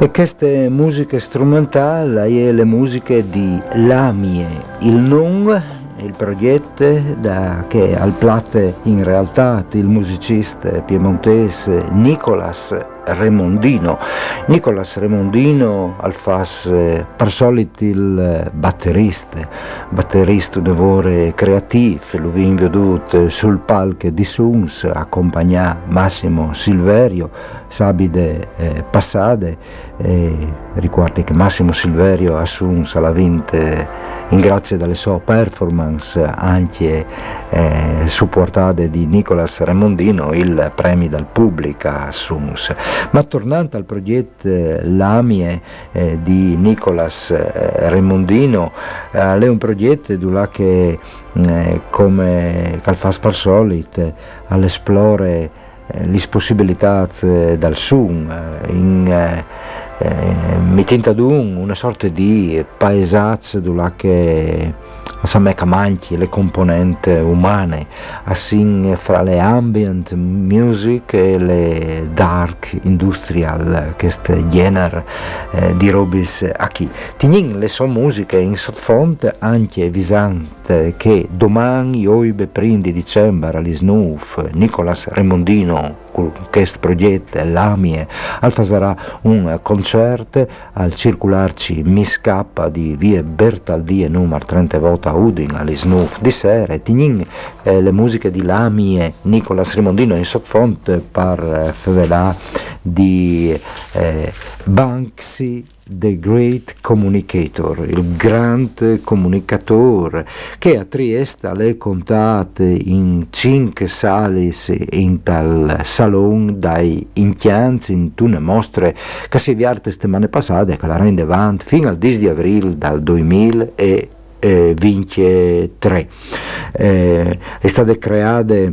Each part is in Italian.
E queste musiche strumentali sono le musiche di Lamie, il non il progetto da, che al plate in realtà il musicista piemontese Nicolas Remondino. Nicolas Remondino al fas per solito il batterista, batterista un lavoro creativo, lo vi veduto sul palco di Suns, accompagna Massimo Silverio, sabide eh, passate, eh, ricordi che Massimo Silverio a Suns alla vinto in grazie dalle sue performance anche eh, supportate di Nicolas Remondino il premio dal pubblico a Sumus. Ma tornando al progetto Lamie eh, di Nicolas eh, Remondino, eh, è un progetto che eh, come Calfas par solit all'esplore eh, le possibilità dal Sun in eh, mi tenta d'un una sorta di paesaggio dove che a Sameca manchi le componenti umane, assim fra le ambient music e le dark industrial, questo genere eh, di robis qui. Tignin le sue musiche in sottofonte anche visante che domani, oibe prindi dicembre, all'Isnuf, Nicolas Remondino, con questo progetto, l'AMIE, al farà un concerto al circularci Mi Scappa di via Bertaldie numero 30 vota Udin all'Isnuf di sera e tignin eh, le musiche di Lamie Nicolas Rimondino in sottofonte per eh, di eh, Banksy The Great Communicator, il grande comunicatore, che a Trieste le contate in cinque sale in tal salon dai impianti in tune mostre che si avviate settimane passate che la rende avanti fino al 10 di aprile dal 2023. Eh, è stata creata uh,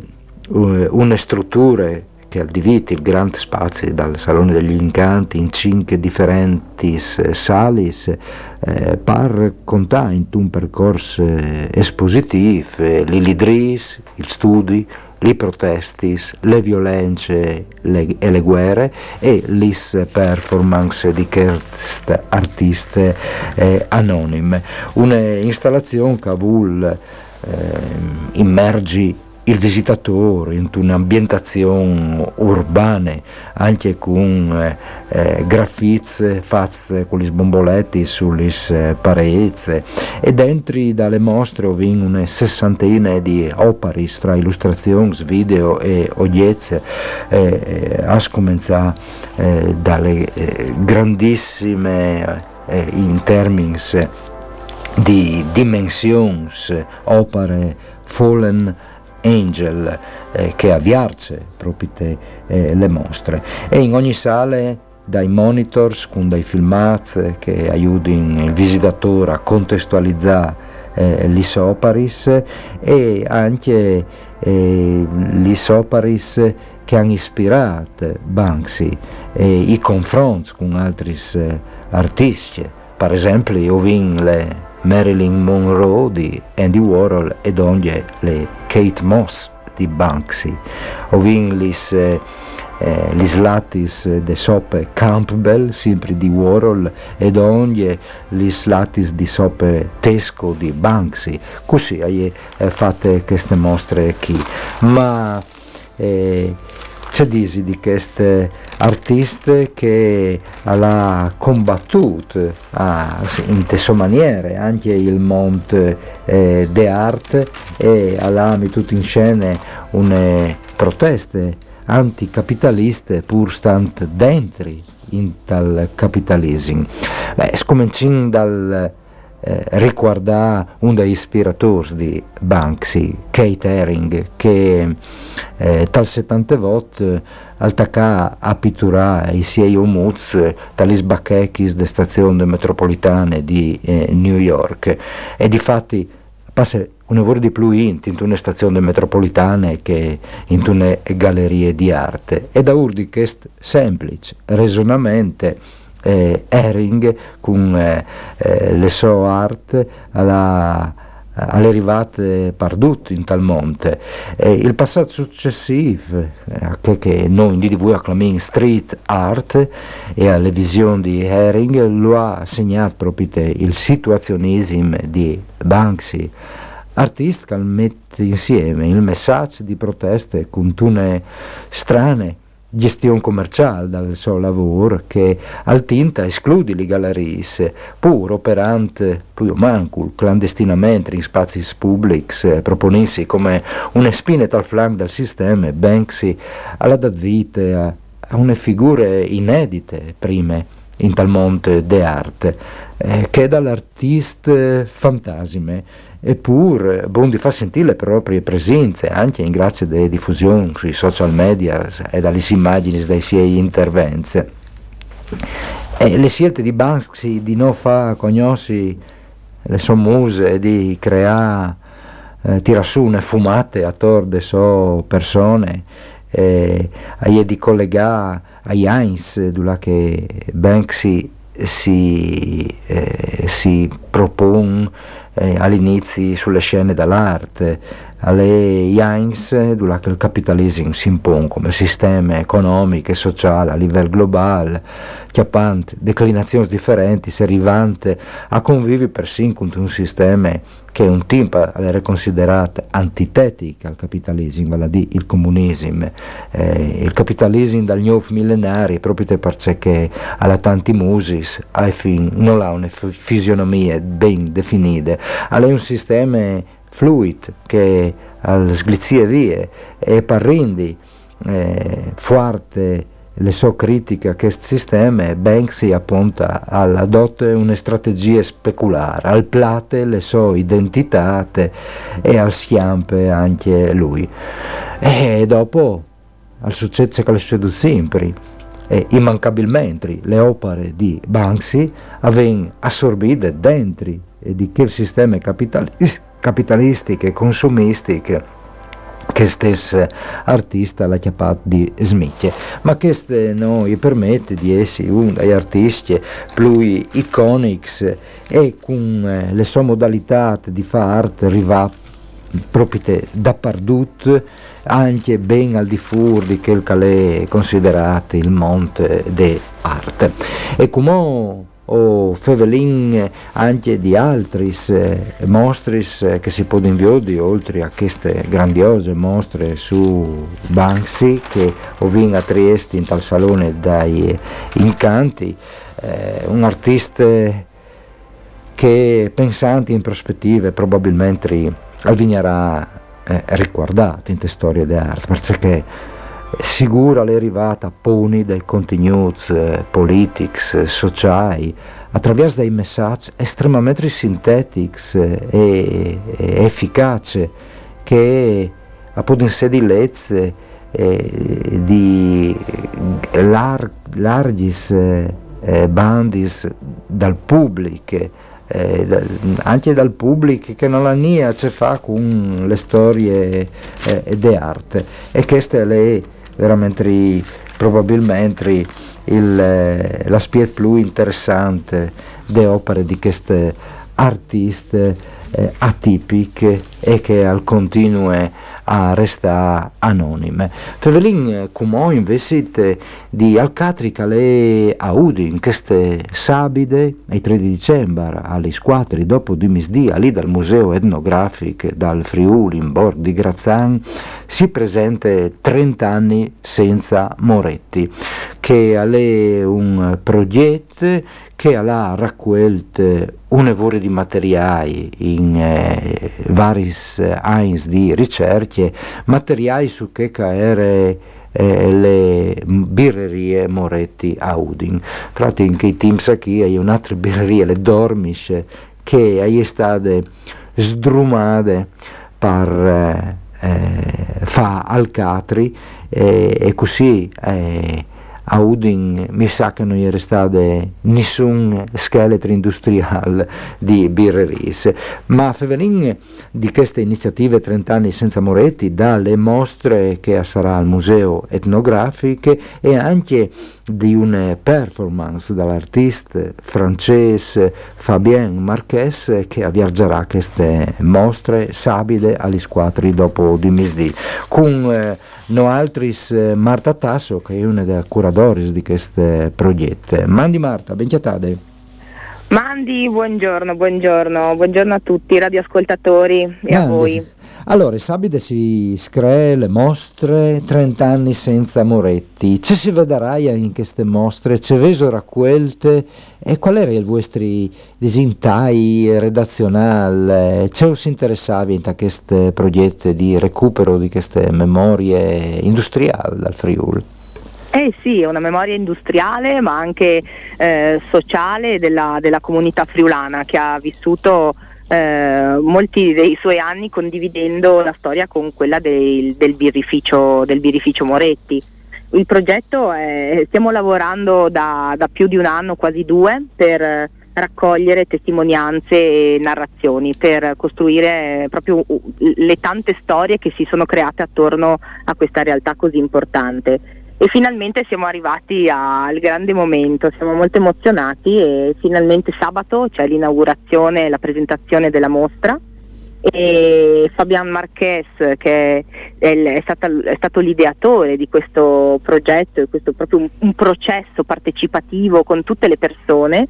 una struttura che addivide il grande spazio dal Salone degli Incanti in cinque differenti sali eh, per contare in un percorso eh, espositivo eh, l'ilidris, il studi, le protesti, le violenze le, e le guerre e le performance di queste artiste eh, anonime. Un'installazione che vuole eh, immergi il visitatore in un'ambientazione urbana, anche con eh, eh graffizi fatti con gli sbomboletti sulle eh, pareti. E dentro dalle mostre ho una sessantina di opere fra illustrazioni, video e oggetti eh, eh a cominciare eh, dalle eh, grandissime in termini di dimensioni opere fallen Angel eh, che avviarce proprio te, eh, le mostre e in ogni sale dai monitors con dai filmati che aiutino il visitatore a contestualizzare eh, l'isoparis e anche eh, l'isoparis che hanno ispirato Banksy e i confronti con altri eh, artisti. Per esempio, io vi le Marilyn Monroe di Andy Warhol e donde le Kate Moss di Banksy. Visto eh, eh, gli slatis de soppe Campbell, sempre di Warhol, e donde gli slatis di soppe Tesco di Banksy. Così hai eh, fatte queste mostre qui. Ma eh, c'è disi di queste artiste che ha combattuto ah, in queste maniere anche il mondo eh, de arte e ha messo in scena une proteste anticapitaliste pur stant dentro in tal capitalismo. Beh, scominciamo dal eh, riguarda un dei ispiratori di Banksy, Kate Herring, che eh, tal 70 volte altacà a pitturare i suoi omuz dagli sbacchechis de stazione metropolitane di eh, New York. E di fatti passa un lavoro di più in, in una stazione metropolitane che in una gallerie di arte. E da urdi che semplice, resonamente eh, Hering con eh, eh, le sue art alla, alle rivate perdute in tal monte. Il passato successivo, eh, che noi in DDV acclamiamo street art e alle visioni di Hering, lo ha segnato proprio il situazionismo di Banksy artista che mette insieme il messaggio di proteste con tune strane gestione commerciale dal suo lavoro che al tinta esclude le gallerie pur operante più manco clandestinamente in spazi pubblici eh, proponissi come una spina tal flanco del sistema Banksy alla dat vita a, a une figure inedite prime in tal monte de arte eh, che dall'artista fantasime eppure Bondi fa sentire le proprie presenze anche in grazia delle diffusioni sui social media e dalle immagini dei suoi interventi. E le scelte di Banksy di non far conoscere le sue muse e di creare eh, tirare su una fumate attorno alle sue persone e, e di collegare a Heinz che Banksy si, eh, si propone eh, all'inizio sulle scene dell'arte, alle Heinz, dove il capitalismo si impone come sistema economico e sociale a livello globale, chiappante declinazioni differenti, arrivante a convivere persino con un sistema che un tempo era considerato antitetico al capitalismo, vale a dire il comunismo. Eh, il capitalismo dal nuovo millenario, proprio perché ha tanti musis, non ha una fisionomia ben definita, ha un sistema fluid che al sglizie vie e parrindi eh, forte le sue critiche a questo sistema, Banksy appunta adotta una strategia speculare, al plate le sue identità e al schiampe anche lui. E dopo al successo che le succede sempre, e immancabilmente le opere di Banksy avvengono assorbite dentro di quel sistema capitalistico e consumistico che stesso artista l'ha chiamato di smicchie, ma non gli permette di essere uno degli artisti più iconici e con eh, le sue modalità di fare arte arriva proprio dappertutto, anche ben al di fuori di quel che è considerato il monte dell'arte. E come o fevelin anche di altri eh, mostre eh, che si possono vedere oltre a queste grandiose mostre su Banksy che ho vinto a Trieste in tal salone dai incanti. Eh, un artista che pensante in prospettive probabilmente avvignerà eh, ricordato in te storie d'arte perché sicura è arrivata a poni dei contenuti eh, politici, eh, sociali, attraverso dei messaggi estremamente sintetici eh, e, efficaci che appunto in sedilezze eh, di lar, largis eh, bandis dal pubblico eh, anche dal pubblico che non ha niente a che fare con le storie eh, di arte. E queste le veramente probabilmente il, eh, l'aspetto più interessante delle opere di queste artiste eh, atipiche e che al continuo a restare anonime. Fevelin come invece di Alcatrica le audi in queste sabide il 3 di dicembre alle 4 dopo di misdia lì dal museo etnografico dal Friuli in Bord di Grazan si presenta 30 anni senza Moretti che è un progetto che ha raccolto un evore di materiali in eh, vari anni di ricerche, materiali su che caere eh, le birrerie Moretti a Udin. L'altro in quei teams qui hai un'altra birreria, le Dormish, che è state sdrumate per eh, eh, fa Alcatri eh, e così eh, a Udin mi sa che non era stato nessun scheletro industriale di birreries, ma Fevelin di queste iniziative 30 anni senza Moretti, dalle mostre che sarà al Museo Etnografiche e anche di una performance dall'artista francese Fabien Marques che avviaggerà queste mostre sabile agli squadri dopo di misdì con eh, no altris eh, Marta Tasso che è una delle curadoris di queste proiette Mandi Marta, ben chiatade Mandi, buongiorno, buongiorno, buongiorno a tutti i radioascoltatori e Mandi. a voi. Allora, Sabide si screa le mostre 30 anni senza Moretti. Ci si vedrà in queste mostre? C'è veso raccolte? E qual era il vostro disintai redazionale? C'è si interessavi a questi progetti di recupero di queste memorie industriali dal Friuli? Eh sì, è una memoria industriale ma anche eh, sociale della, della comunità friulana che ha vissuto eh, molti dei suoi anni condividendo la storia con quella del, del, birrificio, del birrificio, Moretti. Il progetto è, stiamo lavorando da, da, più di un anno, quasi due, per raccogliere testimonianze e narrazioni, per costruire proprio le tante storie che si sono create attorno a questa realtà così importante e finalmente siamo arrivati al grande momento, siamo molto emozionati e finalmente sabato c'è l'inaugurazione e la presentazione della mostra e Fabian Marques che è, è, stata, è, stato l'ideatore di questo progetto, di questo proprio un, un, processo partecipativo con tutte le persone,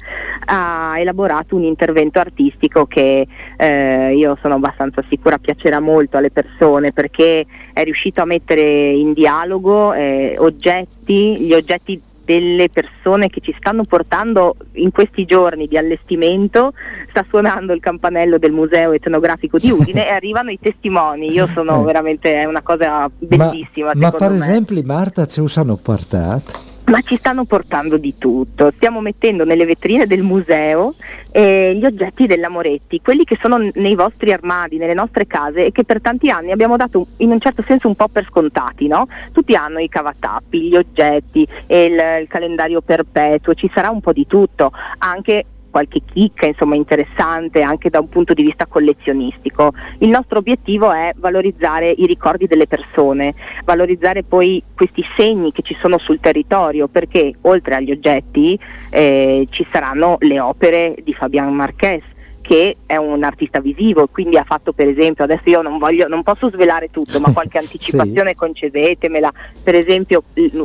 ha elaborato un intervento artistico che eh, io sono abbastanza sicura piacerà molto alle persone perché è riuscito a mettere in dialogo eh, oggetti, gli oggetti delle persone che ci stanno portando in questi giorni di allestimento, sta suonando il campanello del Museo Etnografico di Udine e arrivano i testimoni. Io sono eh. veramente, è una cosa bellissima. Ma, ma per me. esempio, Marta, ci hanno portato? ma ci stanno portando di tutto. Stiamo mettendo nelle vetrine del museo eh, gli oggetti della Moretti, quelli che sono nei vostri armadi, nelle nostre case e che per tanti anni abbiamo dato in un certo senso un po' per scontati. No? Tutti hanno i cavatappi, gli oggetti, il, il calendario perpetuo, ci sarà un po' di tutto, anche qualche chicca insomma, interessante anche da un punto di vista collezionistico. Il nostro obiettivo è valorizzare i ricordi delle persone, valorizzare poi questi segni che ci sono sul territorio perché oltre agli oggetti eh, ci saranno le opere di Fabian Marques che è un artista visivo, quindi ha fatto per esempio, adesso io non, voglio, non posso svelare tutto, ma qualche anticipazione sì. concedetemela, per esempio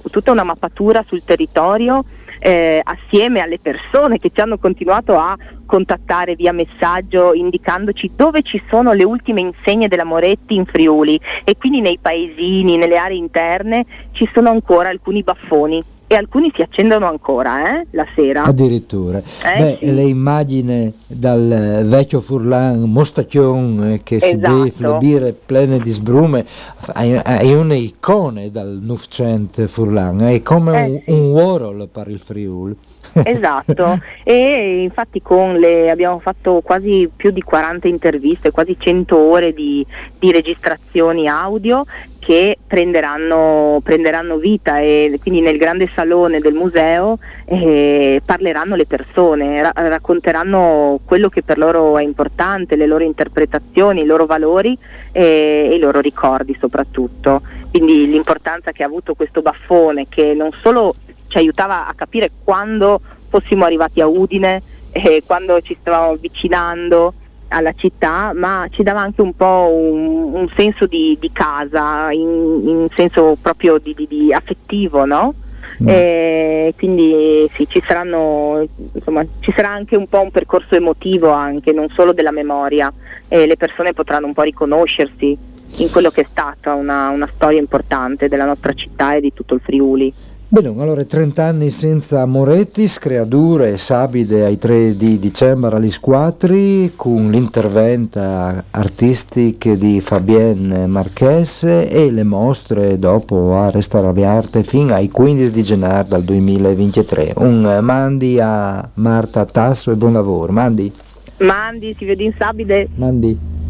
tutta una mappatura sul territorio eh, assieme alle persone che ci hanno continuato a contattare via messaggio indicandoci dove ci sono le ultime insegne della Moretti in Friuli. E quindi nei paesini, nelle aree interne ci sono ancora alcuni baffoni e alcuni si accendono ancora eh, la sera. Addirittura. Eh, Beh, sì. le immagini dal vecchio Furlan Mostacchion eh, che esatto. si beve le birre plene di sbrume è un'icona dal Nufcent Furlan, è come eh, un, sì. un Warhol per il Friuli. Esatto, e infatti le, abbiamo fatto quasi più di 40 interviste, quasi 100 ore di, di registrazioni audio che prenderanno, prenderanno, vita e quindi nel grande salone del museo eh, parleranno le persone, ra- racconteranno quello che per loro è importante, le loro interpretazioni, i loro valori e, e i loro ricordi soprattutto. Quindi l'importanza che ha avuto questo baffone che non solo ci aiutava a capire quando fossimo arrivati a Udine, eh, quando ci stavamo avvicinando alla città, ma ci dava anche un po' un, un senso di, di casa, in, in, senso proprio di, di, di affettivo, no? Mm. E quindi sì, ci, saranno, insomma, ci sarà anche un po' un percorso emotivo anche, non solo della memoria, e le persone potranno un po' riconoscersi in quello che è stata una, una storia importante della nostra città e di tutto il Friuli. Bene, allora 30 anni senza Moretti, screadure sabide ai 3 di dicembre agli squatri con l'intervento artistico di Fabienne Marchese e le mostre dopo a Restare Arte fino ai 15 di gennaio del 2023. Un mandi a Marta Tasso e buon lavoro. Mandi. Mandi, si vede in sabide. Mandi.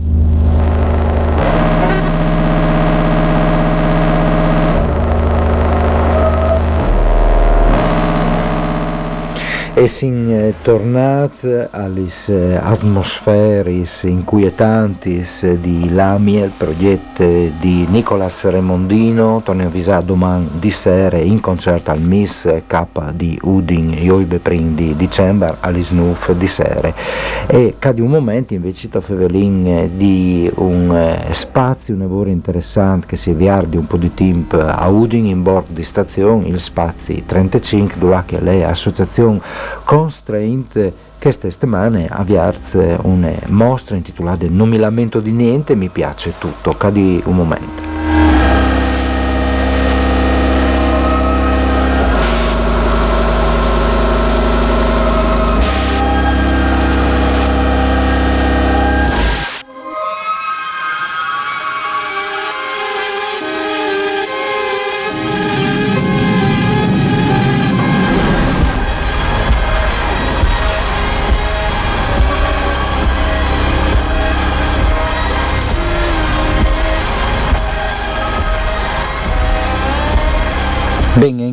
E sin eh, tornat alis eh, atmosferis inquietantis di Lamie, il progetto di Nicolas Remondino, visare domani di sera in concerto al Miss K di Udin, Ioibe Prin di dicembre all'Isnuf di sera e cade un momento invece da Fevelin di un eh, spazio, un lavoro interessante che si avviardi un po' di tempo a Udin in bordo di stazione, il spazio 35, dove lei associazione constraint queste settimane avviarsi una mostra intitolata Non mi lamento di niente, mi piace tutto, cadi un momento.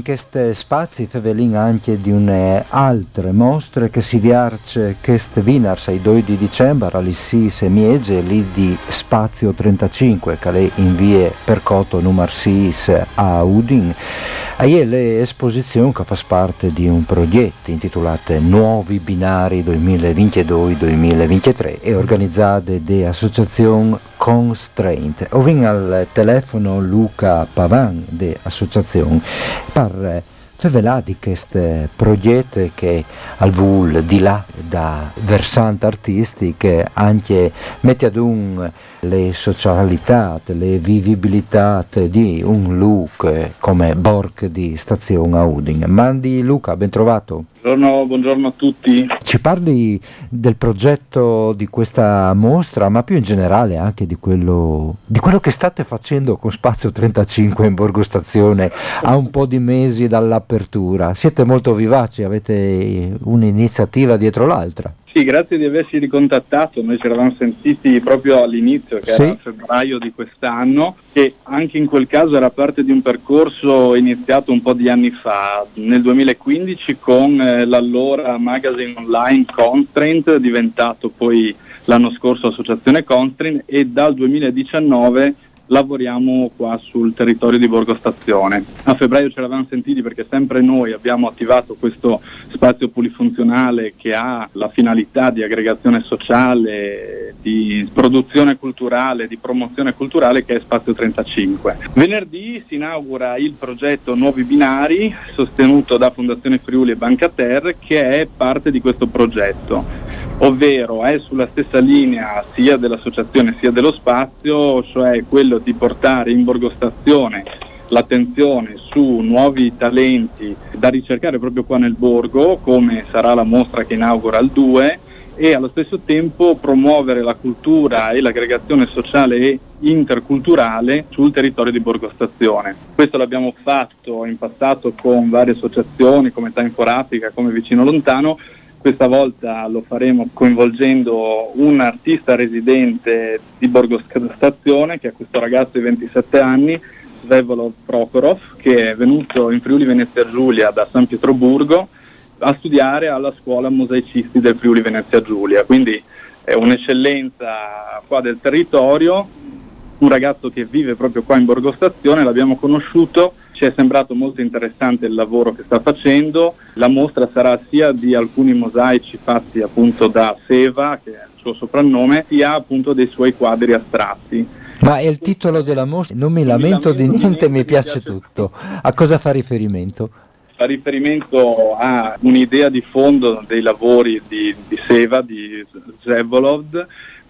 Questi spazi fevelin anche di une altre mostre che si viarce queste vinars ai 2 di dicembre all'Issi Semiege lì di Spazio 35 che lei in vie Percoto numero 6 a Udin. Ahí le esposizione che fa parte di un progetto intitolato Nuovi Binari 2022-2023 e organizzate da Associazione Constraint. Ho al telefono Luca Pavan dell'associazione per Fevela di queste progetti che al VUL di là da versante artistiche anche mette ad un le socialità, le vivibilità di un look come Borg di Stazione Auding. Mandi Luca, ben trovato. Buongiorno, buongiorno, a tutti. Ci parli del progetto di questa mostra, ma più in generale anche di quello, di quello che state facendo con Spazio 35 in Borgo Stazione a un po' di mesi dall'apertura. Siete molto vivaci, avete un'iniziativa dietro l'altra. Sì, grazie di averci ricontattato, noi ci eravamo sentiti proprio all'inizio, che sì. era a febbraio di quest'anno, che anche in quel caso era parte di un percorso iniziato un po' di anni fa, nel 2015 con eh, l'allora magazine online Constraint, diventato poi l'anno scorso associazione Constraint e dal 2019 lavoriamo qua sul territorio di Borgo Stazione. A febbraio ci eravamo sentiti perché sempre noi abbiamo attivato questo spazio polifunzionale che ha la finalità di aggregazione sociale, di produzione culturale, di promozione culturale che è Spazio 35. Venerdì si inaugura il progetto Nuovi Binari sostenuto da Fondazione Friuli e Banca Ter che è parte di questo progetto ovvero è sulla stessa linea sia dell'associazione sia dello spazio, cioè quello di portare in borgostazione l'attenzione su nuovi talenti da ricercare proprio qua nel borgo, come sarà la mostra che inaugura il 2, e allo stesso tempo promuovere la cultura e l'aggregazione sociale e interculturale sul territorio di Borgo Stazione. Questo l'abbiamo fatto in passato con varie associazioni come Time for Africa, come Vicino Lontano, questa volta lo faremo coinvolgendo un artista residente di Borgo Stazione, che è questo ragazzo di 27 anni, Svevolov Prokhorov, che è venuto in Friuli Venezia Giulia da San Pietroburgo a studiare alla scuola mosaicisti del Friuli Venezia Giulia, quindi è un'eccellenza qua del territorio, un ragazzo che vive proprio qua in Borgo Stazione, l'abbiamo conosciuto, ci è sembrato molto interessante il lavoro che sta facendo, la mostra sarà sia di alcuni mosaici fatti appunto da Seva, che è il suo soprannome, sia appunto dei suoi quadri astratti. Ma è il titolo della mostra? Non mi lamento di niente, mi piace tutto. A cosa fa riferimento? fa riferimento a un'idea di fondo dei lavori di, di Seva, di Zevolov,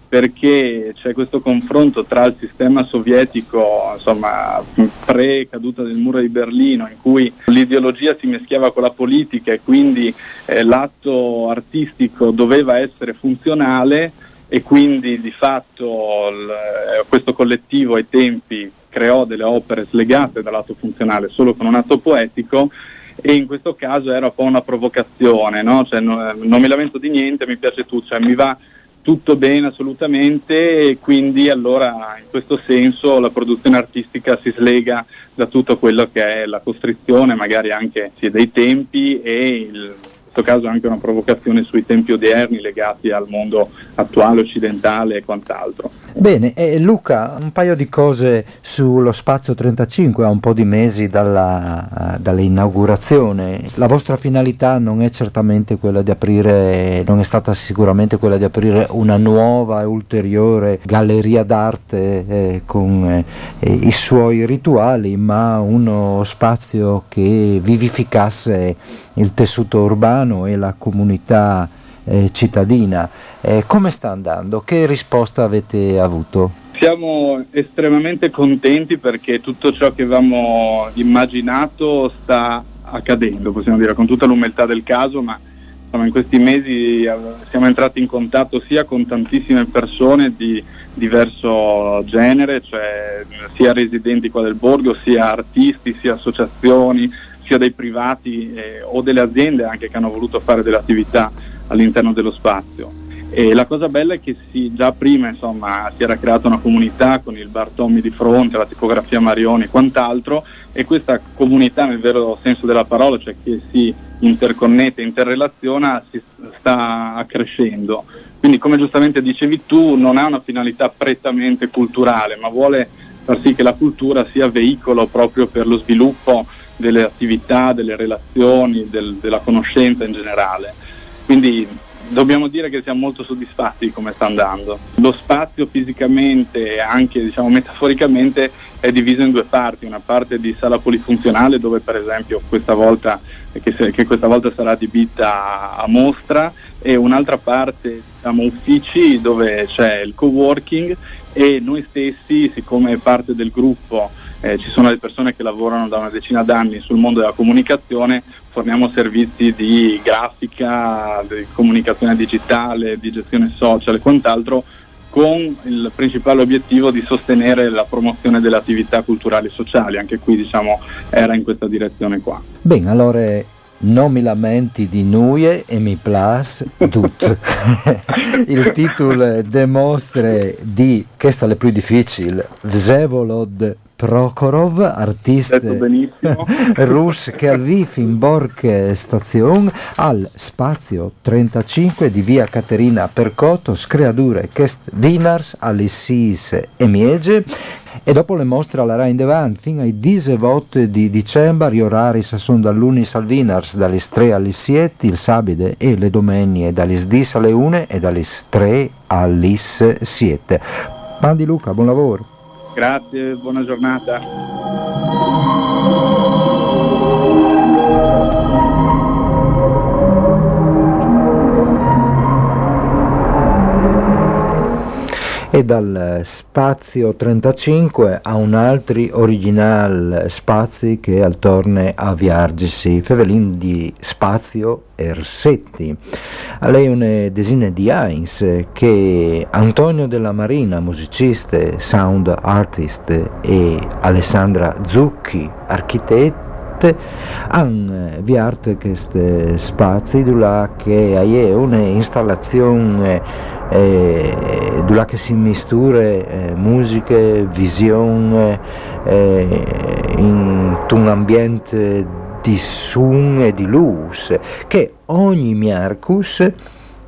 perché c'è questo confronto tra il sistema sovietico, insomma, pre-caduta del muro di Berlino, in cui l'ideologia si mischiava con la politica e quindi eh, l'atto artistico doveva essere funzionale e quindi di fatto l- eh, questo collettivo ai tempi creò delle opere slegate dal lato funzionale solo con un atto poetico e in questo caso era un po' una provocazione, no? cioè, no, non mi lamento di niente, mi piace tutto, cioè, mi va tutto bene assolutamente e quindi allora in questo senso la produzione artistica si slega da tutto quello che è la costrizione magari anche dei tempi e il, questo caso anche una provocazione sui tempi odierni legati al mondo attuale, occidentale e quant'altro. Bene, eh, Luca, un paio di cose sullo Spazio 35, a un po' di mesi dalla, dall'inaugurazione. La vostra finalità non è certamente quella di aprire, non è stata sicuramente quella di aprire una nuova e ulteriore galleria d'arte eh, con eh, i suoi rituali, ma uno spazio che vivificasse il tessuto urbano e la comunità eh, cittadina. Eh, come sta andando? Che risposta avete avuto? Siamo estremamente contenti perché tutto ciò che avevamo immaginato sta accadendo, possiamo dire, con tutta l'umiltà del caso, ma insomma, in questi mesi eh, siamo entrati in contatto sia con tantissime persone di diverso genere, cioè sia residenti qua del borgo, sia artisti, sia associazioni, sia dei privati eh, o delle aziende anche che hanno voluto fare delle attività all'interno dello spazio. E la cosa bella è che si, già prima insomma, si era creata una comunità con il bar Tommy di fronte, la tipografia Marioni e quant'altro e questa comunità nel vero senso della parola, cioè che si interconnette, interrelaziona, si sta crescendo. Quindi come giustamente dicevi tu non ha una finalità prettamente culturale, ma vuole far sì che la cultura sia veicolo proprio per lo sviluppo delle attività, delle relazioni, del, della conoscenza in generale. Quindi dobbiamo dire che siamo molto soddisfatti di come sta andando. Lo spazio fisicamente e anche diciamo, metaforicamente è diviso in due parti, una parte di sala polifunzionale dove per esempio questa volta, che, se, che questa volta sarà adibita a mostra e un'altra parte diciamo, uffici dove c'è il co-working e noi stessi, siccome parte del gruppo eh, ci sono delle persone che lavorano da una decina d'anni sul mondo della comunicazione, forniamo servizi di grafica, di comunicazione digitale, di gestione social e quant'altro con il principale obiettivo di sostenere la promozione delle attività culturali e sociali, anche qui diciamo era in questa direzione qua. Bene, allora non mi lamenti di nuie e mi place tutto. il titolo dimostra di, questa è la più difficile, Vsevolod Prokhorov, artista russo che avviv in Borg Station al spazio 35 di via Caterina Percotto, screature Kest Vinars, Alissis e Miege. E dopo le mostre alla Rhein Devan fino ai 18 di dicembre gli orari sono dall'Unis al Vinars dalle 3 alle 7 il sabato e le domeniche dalle 10 alle 1 e dalle 3 alle 7 Mandi Luca, buon lavoro Grazie, buona giornata. E dal spazio 35 a un altro original spazi che attorno a Viargisi, Fevelin di spazio Ersetti. A lei una desina di Heinz che Antonio della Marina, musicista, sound artist e Alessandra Zucchi, architetto hanno viato questi spazi dove è un'installazione eh, dove si mistura eh, musica, visione eh, in un ambiente di suon e di luce che ogni miarcus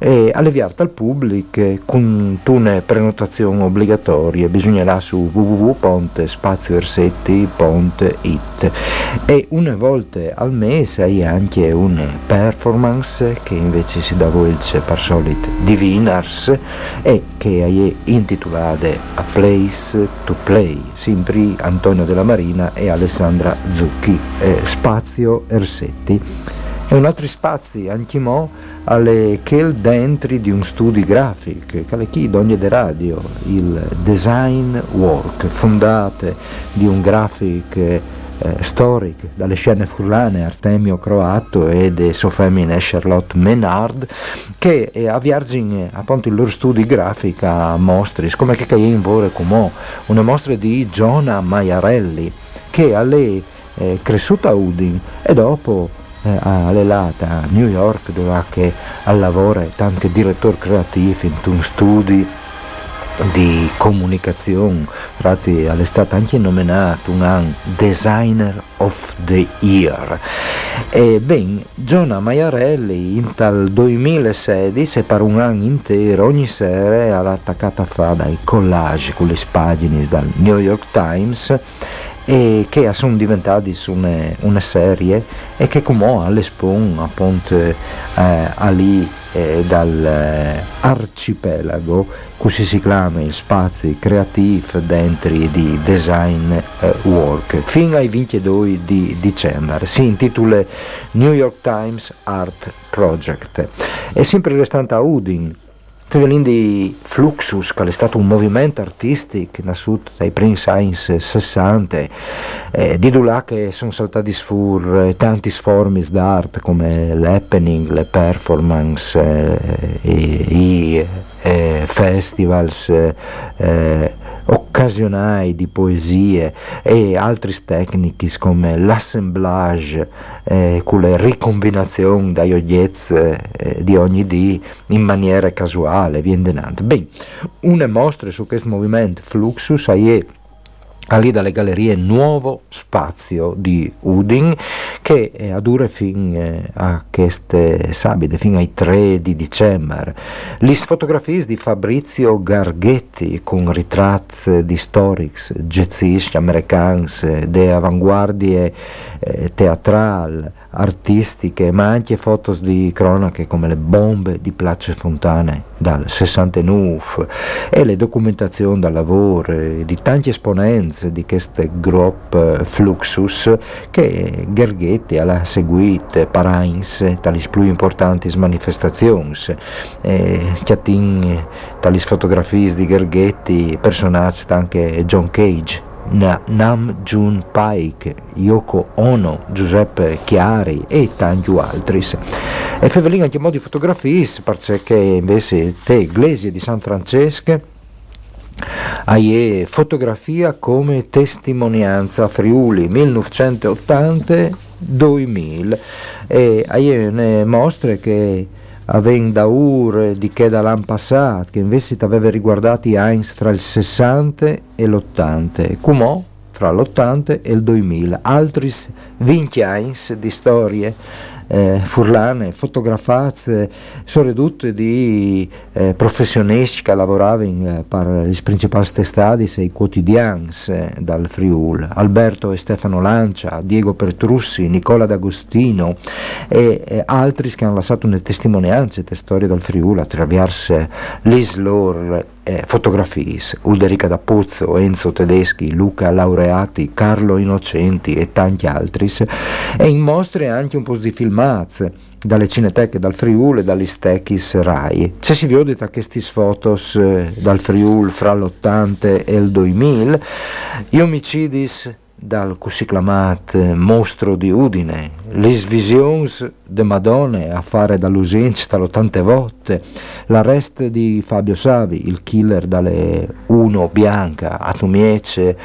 e alleviarta al pubblico con una prenotazione obbligatoria bisognerà su www.spazioersetti.it e una volta al mese hai anche una performance che invece si dà voce per solito di Winners e che è intitolata A Place to Play. Sempre Antonio della Marina e Alessandra Zucchi eh, Spazio Ersetti e un altro spazio anche mo alle che dentro di un studio grafico che chi d'ogni de radio il design work fondate di un grafico eh, storico dalle scene furlane Artemio Croato e de sua femmina Charlotte Menard che eh, avviargin appunto il loro studio grafico a mostre come che in vore come una mostra di Giona Maiarelli che a lei è cresciuta a Udin e dopo eh, all'Elata a New York dove che lavora anche direttore creativo in un studio di comunicazione, infatti è stato anche nominato un Designer of the Year. E ben, Giona Maiarelli in tal 2016 per un anno intero ogni sera ha attaccata fare dai collage con le pagine dal New York Times e che sono diventati una, una, serie e che come all'Espon appunto eh, lì eh, dall'arcipelago così si chiama il spazio creativo dentro di design eh, work. Fino ai 22 di dicembre si intitola New York Times Art Project. È sempre restante a Udin Fivelin di Fluxus, che è stato un movimento artistico nasciuto dai primi anni 60, eh, di là che sono saltati fuori eh, tanti forme d'arte come l'happening, le performance, eh, i, i eh, festivals, eh, occasionali di poesie e altre tecniche come l'assemblage eh, le ricombinazioni dai oggetti eh, di ogni dì in maniera casuale, viene denante. Bene, una mostra su questo movimento Fluxus è lì dalle gallerie Nuovo Spazio di Udin che eh, dura fino eh, a queste sabide, fino ai 3 di dicembre. Le fotografie di Fabrizio Garghetti con ritratti di storics, jazzisti americani, de avanguardie eh, teatrali, artistiche, ma anche foto di cronache come le bombe di Place Fontane dal 69 e le documentazioni dal lavoro di tanti esponenti di questo gruppo Fluxus che Gerghetti ha seguito parains dalle più importanti manifestazioni eh, chiatin dalle fotografie di Gerghetti personaggi anche John Cage Nam Jun Paik, Yoko Ono, Giuseppe Chiari e tanti altri. E Fevelin anche modi fotografie, perché invece te Iglesia di San Francesco hai fotografia come testimonianza Friuli 1980-2000 e hai mostre che avendo ur di che da l'anno passato, che invece aveva riguardati Heinz fra il 60 e l'80, Cumò fra l'80 e il 2000, altri 20 Heinz di storie eh, furlane, fotografate, soprattutto di eh, professionisti che lavoravano eh, per le principali testate e i quotidiani eh, dal Friul, Alberto e Stefano Lancia, Diego Pertrussi, Nicola D'Agostino e, e altri che hanno lasciato una testimonianza di storie dal Friul attraverso l'islor eh, fotografie, Ulderica D'Apuzzo, Enzo Tedeschi, Luca Laureati, Carlo Innocenti e tanti altri, e in mostre anche un po' di filmazze dalle cineteche dal Friuli e dagli stechis Rai. Ci si vede queste foto eh, dal Friul fra l'80 e il 2000, gli omicidis dal così chiamato mostro di Udine, le visioni de Madonna a fare dall'usenza tante volte, l'arresto di Fabio Savi, il killer dalle 1 bianca a Tumiece,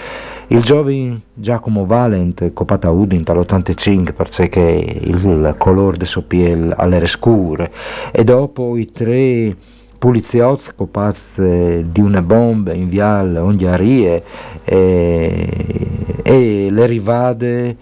il giovane Giacomo Valent copata Udine dall'85 perché il colore del suo piel alle scure. E dopo i tre poliziotti copazzi di una bomba in viale Onghiarie e, e le rivade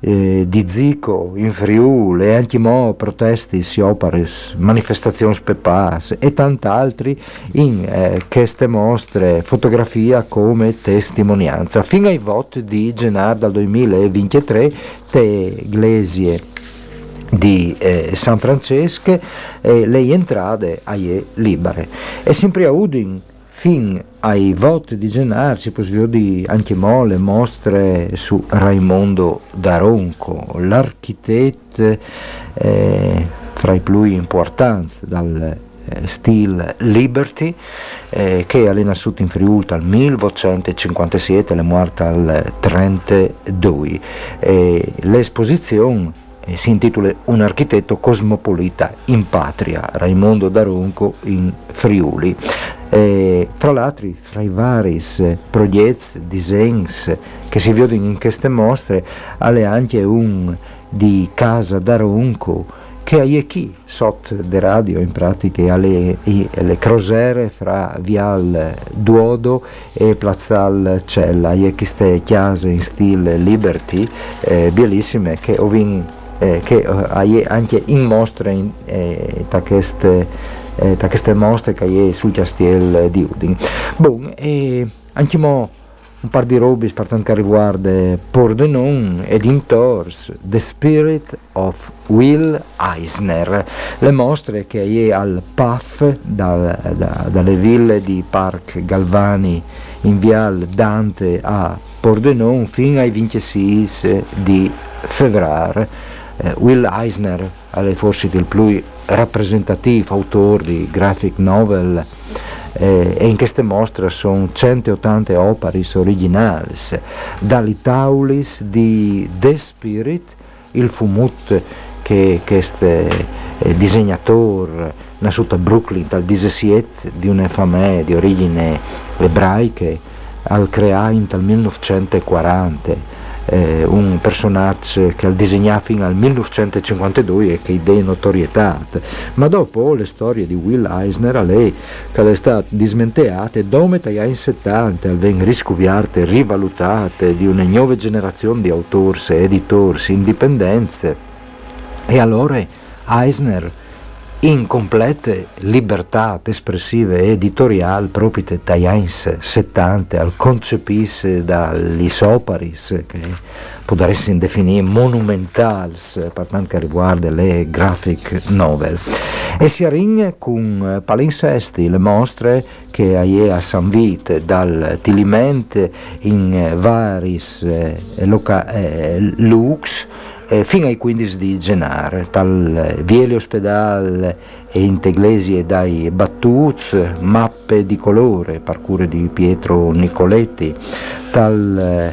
eh, di Zico in Friuli anche mo protesti si oparis, manifestazioni spepas e tant'altri in eh, queste mostre fotografia come testimonianza fino ai voti di gennaio dal 2023 te Iglesie di eh, San Francesco e le entrate aie libere. E sempre a Udin, fin ai voti di Gennar, si può svedere anche mo le mostre su Raimondo Daronco, l'architetto eh, fra i più importanti dal eh, stile Liberty eh, che è nascuto in Friuli dal 1957 e è morto al 1932. l'esposizione eh, si intitola Un architetto cosmopolita in patria, Raimondo Daronco in Friuli. Eh, fra l'altro, fra i vari progetti, disegni che si vedono in queste mostre, c'è anche un di Casa Daronco che è qui sotto de radio in pratica alle, le crosere fra Vial Duodo e Plazzal Cella, e queste case in stile Liberty eh, bellissime che ho vinto eh, eh, anche in mostre in, eh, da queste, eh, da queste mostre che è sul castiel di Udin. Bon, e anche mo un par di robe per che riguarda Pordenon ed Intors The Spirit of Will Eisner le mostre che è al PAF dal, da, dalle ville di Park Galvani in Vial Dante a Pordenon fino ai 26 di febbraio eh, Will Eisner è forse il più rappresentativo autore di graphic novel eh, e in queste mostre sono 180 opere originali, dalle taulis di The Spirit, il fumut che questo eh, disegnatore nato a Brooklyn dal 17 di una famiglia di origine ebraiche al creato nel 1940 eh, un personaggio che ha disegnato fino al 1952 e che idee notorietà, ma dopo le storie di Will Eisner a lei che è stata dismenteata dopo gli anni 70 vengono riscoviate, rivalutate di una nuova generazione di autori editori indipendenti e allora Eisner in complete libertà espressive e editoriali proprio dagli anni 70 al concepisse dagli soparis che essere definire monumentali per quanto riguarda le graphic novel. E si arringa con palinsesti le mostre che è a San Vite dal Tilimente in varis eh, loca- eh, lux eh, fino ai 15 di gennaio, dal Viele Ospedale e Integlesi e dai Battuz, mappe di colore, parcure di Pietro Nicoletti, dal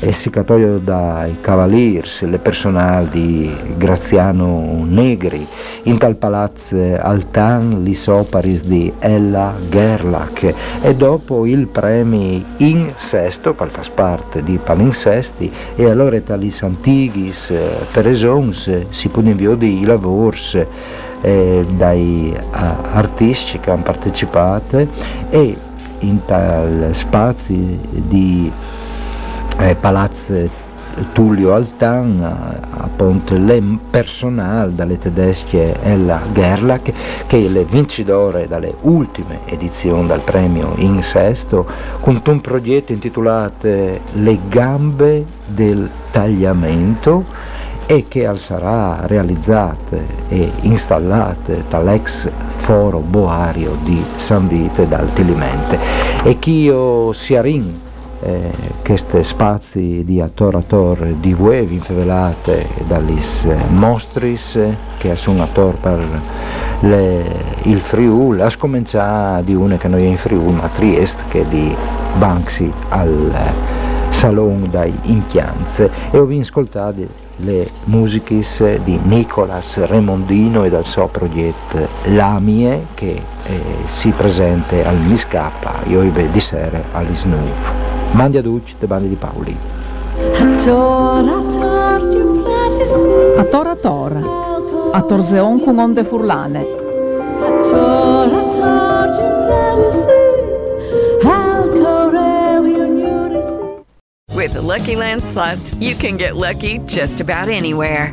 eh, essiccatoio dai Cavaliers, le personali di Graziano Negri, in tal palazzo Altan l'isoparis di Ella Gerlach. E dopo il premi in sesto, che fa parte di palinsesti, e allora talis antighis per esons si può di lavori eh, dai artisti che hanno partecipato e in tal spazi di eh, Palazzo Tullio Altan, appunto l'em personale dalle tedesche Ella Gerlach, che è le vincitore dalle ultime edizioni del premio in sesto, con un progetto intitolato Le gambe del tagliamento e che sarà realizzate e installate dall'ex foro boario di San Vite dal Tilimente. E che io sia ring eh, questi spazi di attor a tor di voi infavelate dagli mostris che sono attor per le, il Friuli, a scominciare di una che noi è in Friuli, ma Trieste che è di Banksy al salon dai Inchianze e ho ascoltato le musiche di Nicolas Remondino e dal suo progetto Lamie che eh, si presenta al Miscappa io di sera all'Isnuf. Mandi a Duc, de bandi di Paoli. A tora tora, a torzeon con onde furlane. With the Lucky Land slots, you can get lucky just about anywhere.